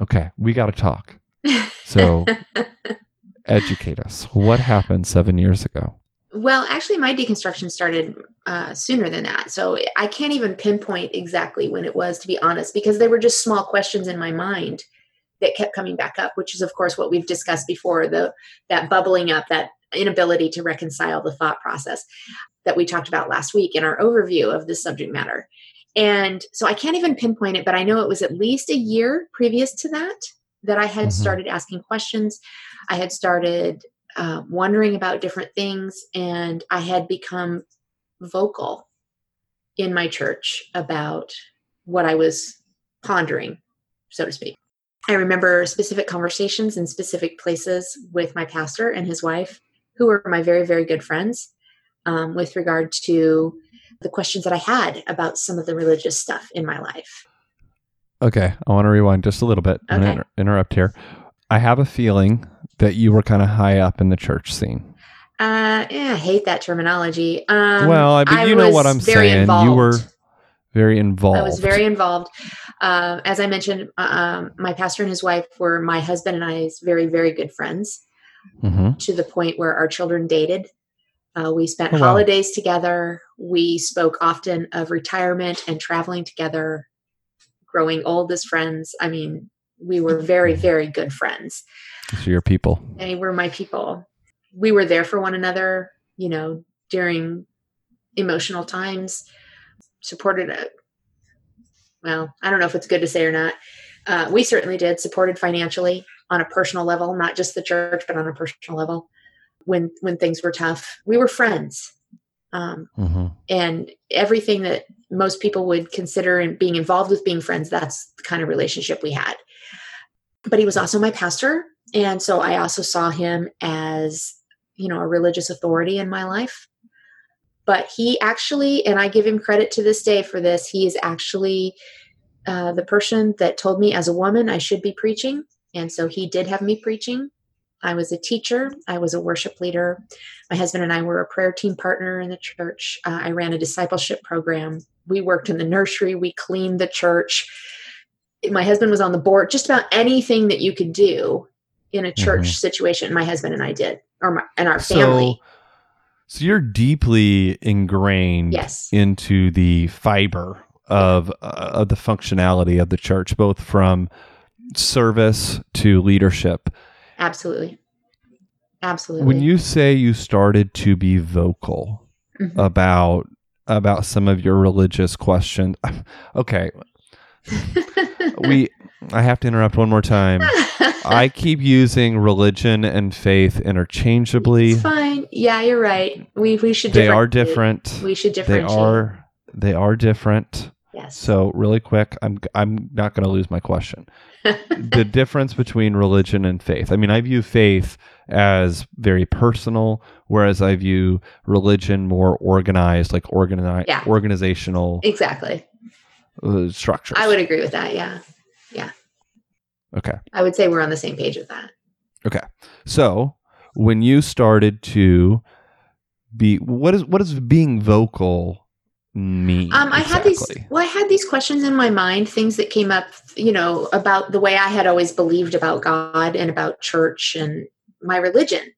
Okay, we got to talk. So, educate us. What happened seven years ago? Well, actually, my deconstruction started uh, sooner than that. So I can't even pinpoint exactly when it was, to be honest, because they were just small questions in my mind that kept coming back up, which is, of course, what we've discussed before the that bubbling up, that inability to reconcile the thought process that we talked about last week in our overview of this subject matter. And so I can't even pinpoint it, but I know it was at least a year previous to that that I had mm-hmm. started asking questions. I had started uh, wondering about different things, and I had become vocal in my church about what I was pondering, so to speak. I remember specific conversations in specific places with my pastor and his wife, who were my very, very good friends, um, with regard to the questions that I had about some of the religious stuff in my life. Okay, I want to rewind just a little bit. Okay. to interrupt here. I have a feeling that you were kind of high up in the church scene. Uh, yeah, I hate that terminology. Um, well, I mean, I you know what I'm saying. Involved. You were very involved. I was very involved. Uh, as I mentioned, uh, um, my pastor and his wife were my husband and I's very, very good friends mm-hmm. to the point where our children dated. Uh, we spent oh, holidays together. We spoke often of retirement and traveling together, growing old as friends. I mean, we were very, very good friends. So your people. They were my people. We were there for one another, you know, during emotional times, supported it. Well, I don't know if it's good to say or not. Uh, we certainly did, supported financially on a personal level, not just the church, but on a personal level when when things were tough. We were friends, um, mm-hmm. and everything that most people would consider in being involved with being friends. That's the kind of relationship we had. But he was also my pastor, and so I also saw him as you know a religious authority in my life. But he actually, and I give him credit to this day for this. He is actually uh, the person that told me as a woman I should be preaching. And so he did have me preaching. I was a teacher, I was a worship leader. My husband and I were a prayer team partner in the church. Uh, I ran a discipleship program. We worked in the nursery, we cleaned the church. My husband was on the board, just about anything that you could do in a church mm-hmm. situation, my husband and I did, or my, and our family. So, so you're deeply ingrained yes. into the fiber of uh, of the functionality of the church, both from service to leadership. Absolutely. Absolutely. When you say you started to be vocal mm-hmm. about about some of your religious questions, okay. we I have to interrupt one more time. I keep using religion and faith interchangeably. It's fine. Yeah, you're right. We we should. They are different. We should differentiate. They are. They are different. Yes. So really quick, I'm I'm not going to lose my question. the difference between religion and faith. I mean, I view faith as very personal, whereas I view religion more organized, like organize yeah. organizational. Exactly. Uh, structures. I would agree with that. Yeah. Yeah. Okay. I would say we're on the same page with that. Okay. So when you started to be what is what is being vocal mean? Um, I exactly? had these. Well, I had these questions in my mind, things that came up, you know, about the way I had always believed about God and about church and my religion.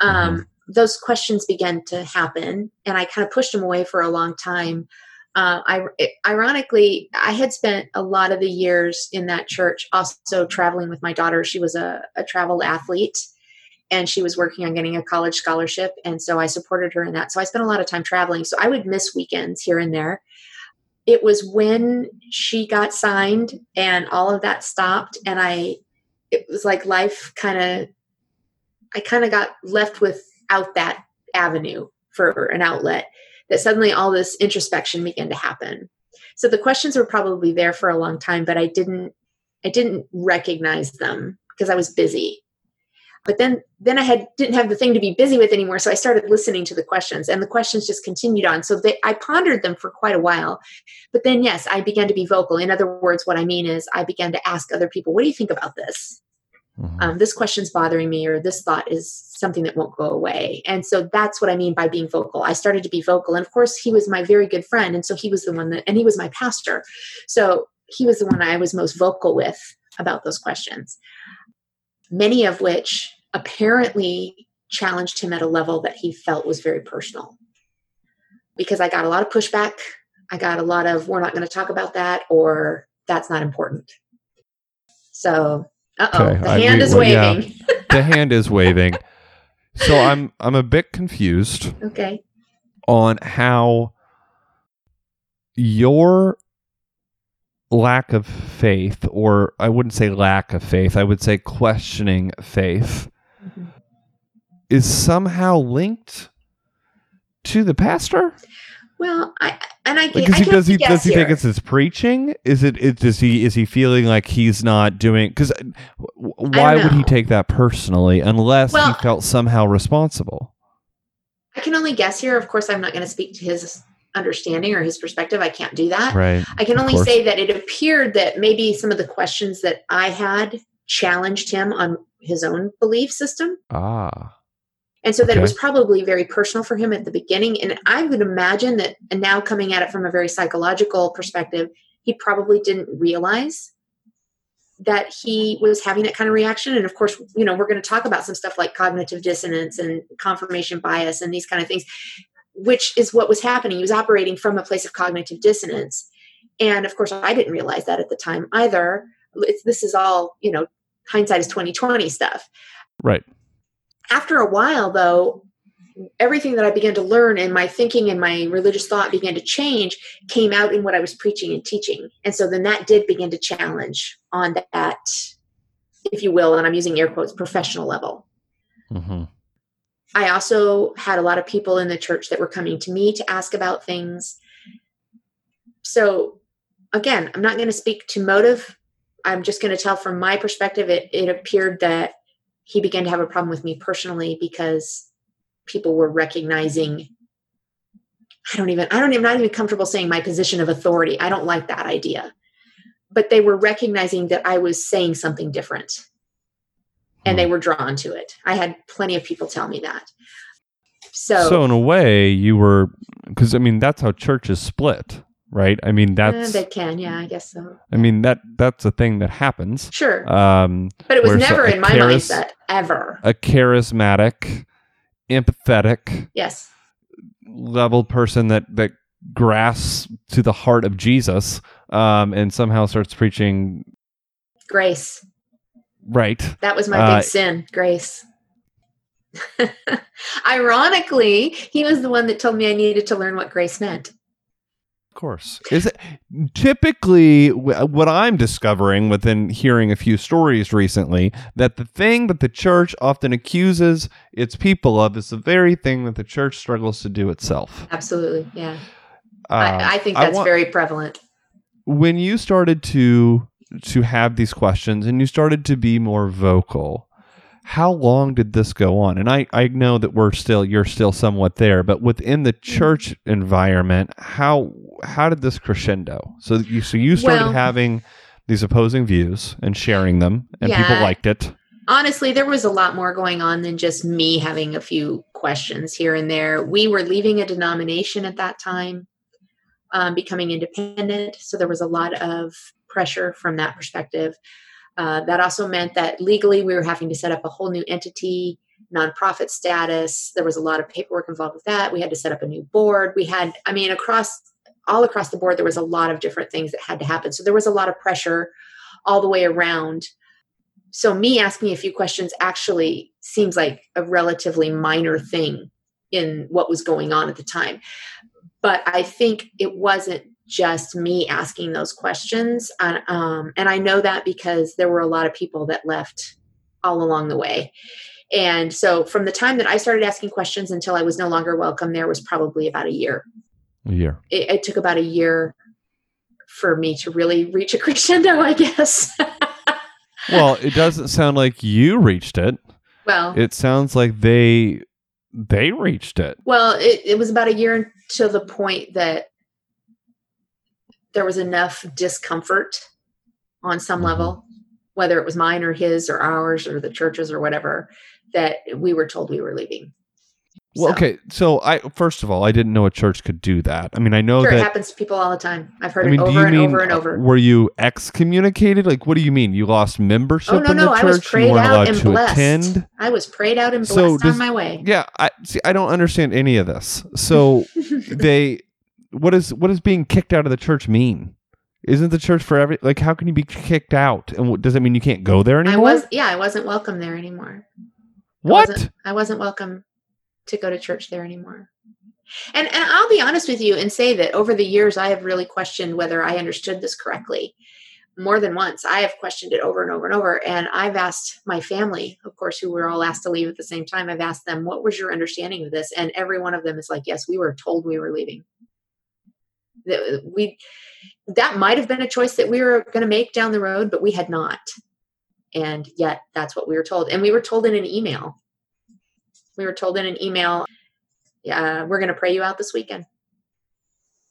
Um, mm-hmm. Those questions began to happen, and I kind of pushed them away for a long time. Uh, I ironically, I had spent a lot of the years in that church, also traveling with my daughter. She was a, a travel athlete, and she was working on getting a college scholarship and so i supported her in that. So i spent a lot of time traveling so i would miss weekends here and there. It was when she got signed and all of that stopped and i it was like life kind of i kind of got left without that avenue for an outlet that suddenly all this introspection began to happen. So the questions were probably there for a long time but i didn't i didn't recognize them because i was busy but then then i had didn't have the thing to be busy with anymore so i started listening to the questions and the questions just continued on. So they, i pondered them for quite a while. But then yes i began to be vocal. In other words what i mean is i began to ask other people what do you think about this? Mm-hmm. um, this question's bothering me or this thought is something that won't go away. And so that's what i mean by being vocal. I started to be vocal and of course he was my very good friend and so he was the one that and he was my pastor. So he was the one i was most vocal with about those questions, many of which apparently challenged him at a level that he felt was very personal. Because I got a lot of pushback. I got a lot of, we're not going to talk about that, or that's not important. So, uh oh, okay. the hand I, is waving. Yeah, the hand is waving. So I'm I'm a bit confused. Okay. On how your lack of faith, or I wouldn't say lack of faith, I would say questioning faith, mm-hmm. is somehow linked to the pastor. Well, I and I, like, I he, does he does he think it's his preaching? Is it, it does he is he feeling like he's not doing? Because why would he take that personally unless well, he felt somehow responsible? I can only guess here. Of course, I'm not going to speak to his understanding or his perspective. I can't do that. Right. I can only say that it appeared that maybe some of the questions that I had challenged him on his own belief system. Ah. And so that it was probably very personal for him at the beginning. And I would imagine that, and now coming at it from a very psychological perspective, he probably didn't realize that he was having that kind of reaction. And of course, you know, we're going to talk about some stuff like cognitive dissonance and confirmation bias and these kind of things which is what was happening. He was operating from a place of cognitive dissonance. And of course, I didn't realize that at the time either. It's, this is all, you know, hindsight is 2020 stuff. Right. After a while, though, everything that I began to learn and my thinking and my religious thought began to change came out in what I was preaching and teaching. And so then that did begin to challenge on that, if you will, and I'm using air quotes, professional level. Mm-hmm. I also had a lot of people in the church that were coming to me to ask about things. So, again, I'm not going to speak to motive. I'm just going to tell from my perspective, it, it appeared that he began to have a problem with me personally because people were recognizing I don't even I don't even I'm not even comfortable saying my position of authority. I don't like that idea. But they were recognizing that I was saying something different and they hmm. were drawn to it. I had plenty of people tell me that. So, so in a way, you were because I mean that's how churches split, right? I mean that's uh, they can, yeah, I guess so. I mean that that's a thing that happens. Sure, um, but it was never in my charis- mindset ever. A charismatic, empathetic, yes, level person that that grasps to the heart of Jesus, um, and somehow starts preaching grace Right. That was my big uh, sin, grace. Ironically, he was the one that told me I needed to learn what grace meant. Of course. Is it typically what I'm discovering within hearing a few stories recently that the thing that the church often accuses its people of is the very thing that the church struggles to do itself. Absolutely. Yeah. Uh, I, I, think that's I very prevalent. When you started to to have these questions and you started to be more vocal. How long did this go on? And i i know that we're still you're still somewhat there but within the mm-hmm. church environment how how did this crescendo? So you so you started well, having these opposing views and sharing them and yeah, people liked it. Honestly there was a lot more going on than just me having a few questions here and there. We were leaving a denomination at that time um, becoming independent. So there was a lot of pressure from that perspective. Uh, that also meant that legally we were having to set up a whole new entity, nonprofit status. There was a lot of paperwork involved with that. We had to set up a new board. We had, I mean, across all across the board, there was a lot of different things that had to happen. So there was a lot of pressure all the way around. So me asking a few questions actually seems like a relatively minor thing in what was going on at the time. But I think it wasn't just me asking those questions. And, um, and I know that because there were a lot of people that left all along the way. And so from the time that I started asking questions until I was no longer welcome there was probably about a year. A year. It, it took about a year for me to really reach a crescendo, I guess. well, it doesn't sound like you reached it. Well, it sounds like they they reached it. Well, it, it was about a year to the point that there was enough discomfort on some mm-hmm. level, whether it was mine or his or ours or the churches or whatever, that we were told we were leaving. Well, So- okay. So I first of all, I didn't know a church could do that. I mean, I know Sure, it that. happens to people all the time. I've heard I mean, it over and mean over and uh, over. were you excommunicated? Like, what do you mean? You lost membership Oh no, in the no, church? I was prayed out and blessed. attend. I was prayed out and So blessed does- on my way. Yeah, I see. I don't understand any of this. So they, what is what does being kicked out of the church mean? Isn't the church for every like? How can you be kicked out? And what, does that mean you can't go there anymore? I was yeah, I wasn't welcome there anymore. I what? wasn't- I wasn't welcome to go to church there anymore. And and I'll be honest with you and say that over the years I have really questioned whether I understood this correctly. More than once. I have questioned it over and over and over. And I've asked my family, of course, who were all asked to leave at the same time, I've asked them, what was your understanding of this? And every one of them is like, yes, we were told we were leaving. That we that might have been a choice that we were going to make down the road, but we had not. And yet that's what we were told. And we were told in an email. We were told in an email, yeah, we're going to pray you out this weekend.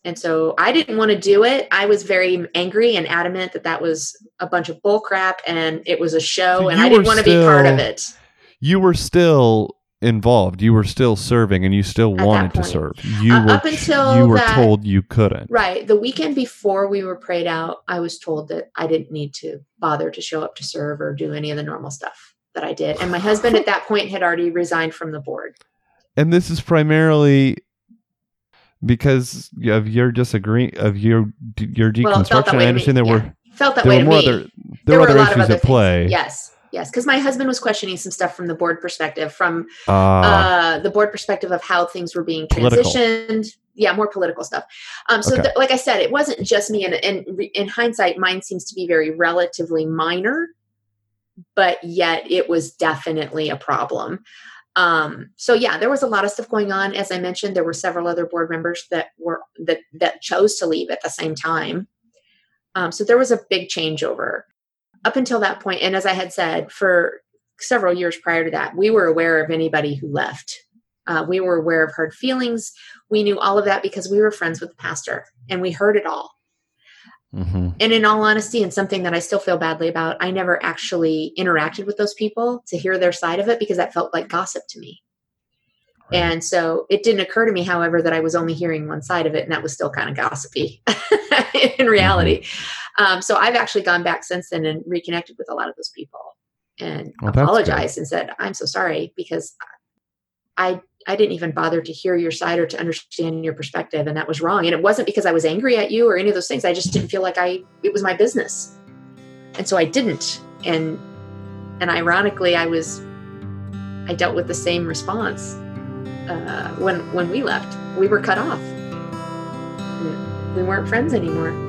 And so I didn't want to do it. I was very angry and adamant that that was a bunch of bull crap and it was a show So and I didn't want to be part of it. You were still involved. You were still serving, and you still that wanted to serve. You Uh, were up until you were that- told you couldn't. Right. The weekend before we were prayed out, I was told that I didn't need to bother to show up to serve or do any of the normal stuff that I did. And my husband at that point had already resigned from the board. and this is primarily because of your disagree of your your Well, it felt that deconstruction. way I understand there yeah. were Felt that there way were more other there, were a other issues other at play. things. Yes. Yes. Because my husband was questioning some stuff from the board perspective, from Ah, uh, the board perspective of how things were being Political. transitioned. Yeah, more political stuff. Um, so, Okay. th- like I said, it wasn't just me. And, and re- in hindsight, mine seems to be very relatively minor, but yet it was definitely a problem. Um, so yeah, there was a lot of stuff going on. As I mentioned, there were several other board members that were that that chose to leave at the same time. Um, so there was a big changeover up until that. And as I had said, for several years prior to that, we were aware of anybody who left. Uh, we were aware of hard feelings. We knew all of that because we were friends with the pastor and we heard it all. mhm. And in all honesty, and something that I still feel badly about, I never actually interacted with those people to hear their side of it because that felt like gossip to me. Right. And so it didn't occur to me, however, that I was only hearing one side of it, and that was still kind of gossipy in reality. Mm-hmm. Um, so I've actually gone back since then and reconnected with a lot of those people and Well, apologized and said, "I'm so sorry because I I didn't even bother to hear your side or to understand your perspective, and that was wrong. And it wasn't because I was angry at you or any of those things. I just didn't feel like I it was my business, and so I didn't. And and ironically, I was I dealt with the same response uh, when when we left. We were cut off. We weren't friends anymore.